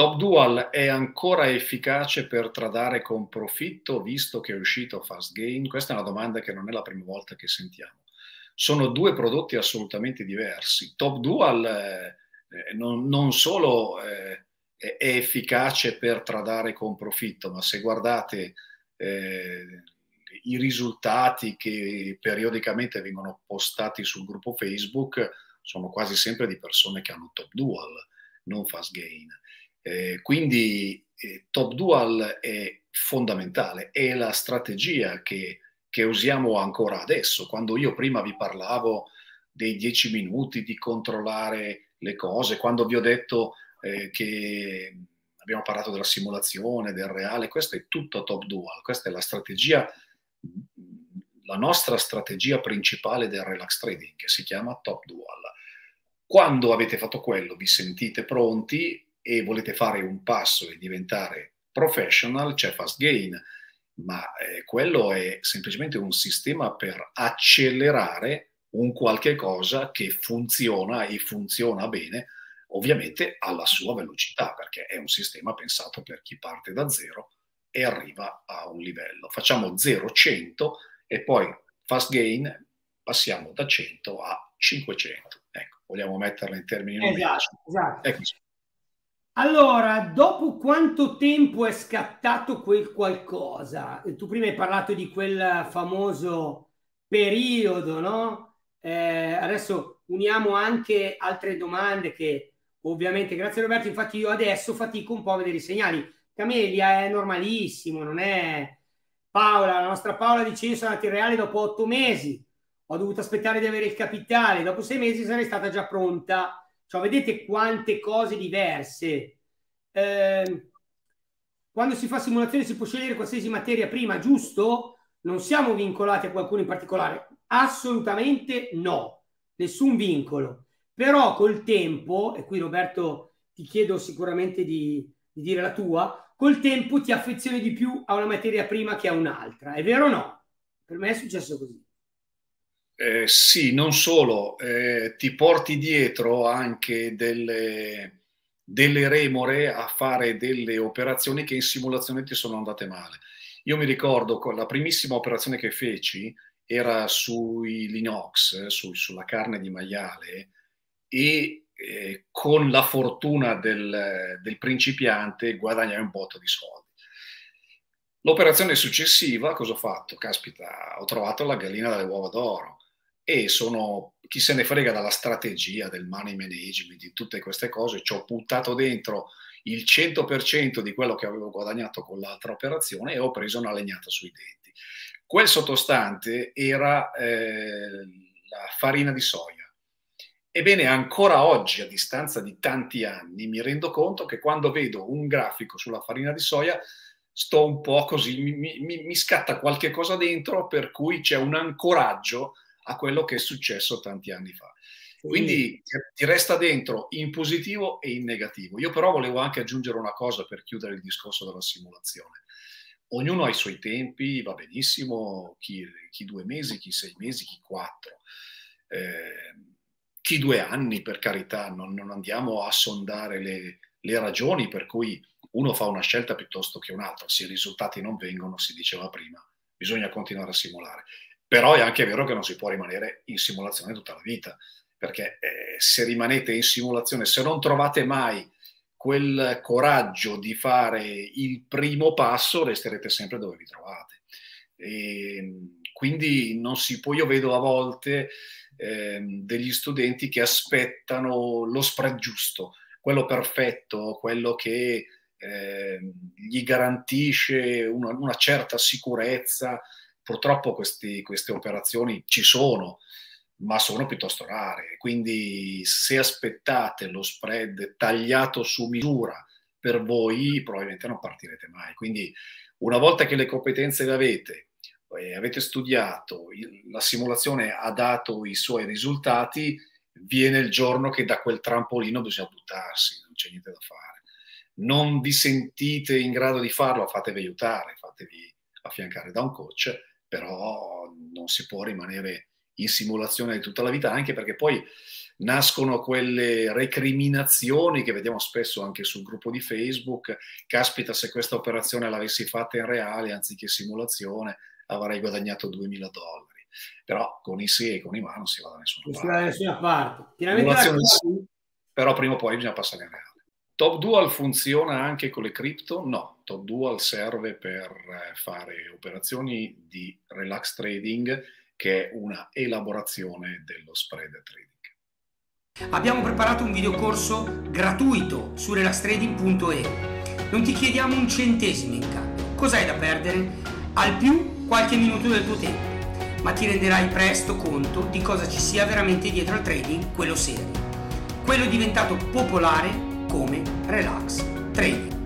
Top Dual è ancora efficace per tradare con profitto visto che è uscito Fast Gain? Questa è una domanda che non è la prima volta che sentiamo. Sono due prodotti assolutamente diversi. Top Dual eh, eh non, non, solo eh, è efficace per tradare con profitto, ma se guardate eh, i risultati che periodicamente vengono postati sul gruppo Facebook, sono quasi sempre di persone che hanno Top Dual, non Fast Gain. Eh, quindi eh, Top Dual è fondamentale, è la strategia che, che, usiamo ancora adesso. Quando io prima vi parlavo dei dieci minuti di controllare le cose, quando vi ho detto eh, che abbiamo parlato della simulazione, del reale, questo è tutto Top Dual, questa è la strategia, la nostra strategia principale del relax trading, che si chiama Top Dual. Quando avete fatto quello, vi sentite pronti, e volete fare un passo e diventare professional, c'è Fast Gain, ma eh, quello è semplicemente un sistema per accelerare un qualche cosa che funziona e funziona bene, ovviamente alla sua velocità, perché è un sistema pensato per chi parte da zero e arriva a un livello. Facciamo 0-100 e poi Fast Gain passiamo da 100 a 500. Ecco, vogliamo metterla in termini numerici. Esatto, esatto. Ecco. Allora, dopo quanto tempo è scattato quel qualcosa? Tu prima hai parlato di quel famoso periodo, no? Eh, adesso uniamo anche altre domande che ovviamente, grazie Roberto, infatti io adesso fatico un po' a vedere i segnali. Camelia è normalissimo, non è... Paola, la nostra Paola dice io sono andata in reale dopo otto mesi, ho dovuto aspettare di avere il capitale, dopo sei mesi sarei stata già pronta cioè, vedete quante cose diverse. Eh, quando si fa simulazione si può scegliere qualsiasi materia prima, giusto? Non siamo vincolati a qualcuno in particolare. Assolutamente no, nessun vincolo. Però col tempo, e qui Roberto ti chiedo sicuramente di, di dire la tua, col tempo ti affezioni di più a una materia prima che a un'altra. È vero o no? Per me è successo così. Eh, sì, non solo, eh, ti porti dietro anche delle, delle, remore a fare delle operazioni che in simulazione ti sono andate male. Io mi ricordo la primissima operazione che feci era sui Linux, su, sulla carne di maiale e eh, con la fortuna del, del principiante guadagnai un botto di soldi. L'operazione successiva, cosa ho fatto? Caspita, ho trovato la gallina dalle uova d'oro e sono chi se ne frega dalla strategia del money management, di tutte queste cose, ci ho buttato dentro il 100% di quello che avevo guadagnato con l'altra operazione e ho preso una legnata sui denti. Quel sottostante era eh, la farina di soia. Ebbene, ancora oggi, a distanza di tanti anni, mi rendo conto che quando vedo un grafico sulla farina di soia, sto un po' così, mi, mi, mi scatta qualche cosa dentro, per cui c'è un ancoraggio a quello che è successo tanti anni fa. Quindi ti resta dentro in positivo e in negativo. Io però volevo anche aggiungere una cosa per chiudere il discorso della simulazione. Ognuno ha i suoi tempi, va benissimo, chi, chi due mesi, chi sei mesi, chi quattro, eh, chi due anni, per carità, non, non andiamo a sondare le, le ragioni per cui uno fa una scelta piuttosto che un'altra. Se i risultati non vengono, si diceva prima, bisogna continuare a simulare. Però è anche vero che non si può rimanere in simulazione tutta la vita, perché eh, se rimanete in simulazione, se non trovate mai quel coraggio di fare il primo passo, resterete sempre dove vi trovate. E, quindi non si può, io vedo a volte eh, degli studenti che aspettano lo spread giusto, quello perfetto, quello che eh, gli garantisce una, una, certa sicurezza. Purtroppo questi, queste operazioni ci sono, ma sono piuttosto rare. Quindi se aspettate lo spread tagliato su misura per voi, probabilmente non partirete mai. Quindi una volta che le competenze le avete, eh, avete studiato, la simulazione ha dato i suoi risultati, viene il giorno che da quel trampolino bisogna buttarsi, non c'è niente da fare. Non vi sentite in grado di farlo, fatevi aiutare, fatevi affiancare da un coach, però non si può rimanere in simulazione di tutta la vita, anche perché poi nascono quelle recriminazioni che vediamo spesso anche sul gruppo di Facebook, caspita se questa operazione l'avessi fatta in reale anziché simulazione avrei guadagnato 2000 dollari. Però con i sì e con i ma non si va da nessuna parte. Parte. Sì, però prima o poi bisogna passare in reale. Top Dual funziona anche con le cripto? No, Top Dual serve per eh, fare operazioni di relax trading che è una elaborazione dello spread trading. Abbiamo preparato un videocorso gratuito su relaxtrading.e. Non ti chiediamo un centesimo in cambio. Cos'hai da perdere? Al più qualche minuto del tuo tempo, ma ti renderai presto conto di cosa ci sia veramente dietro al trading, quello serio. Quello diventato popolare come relax trading.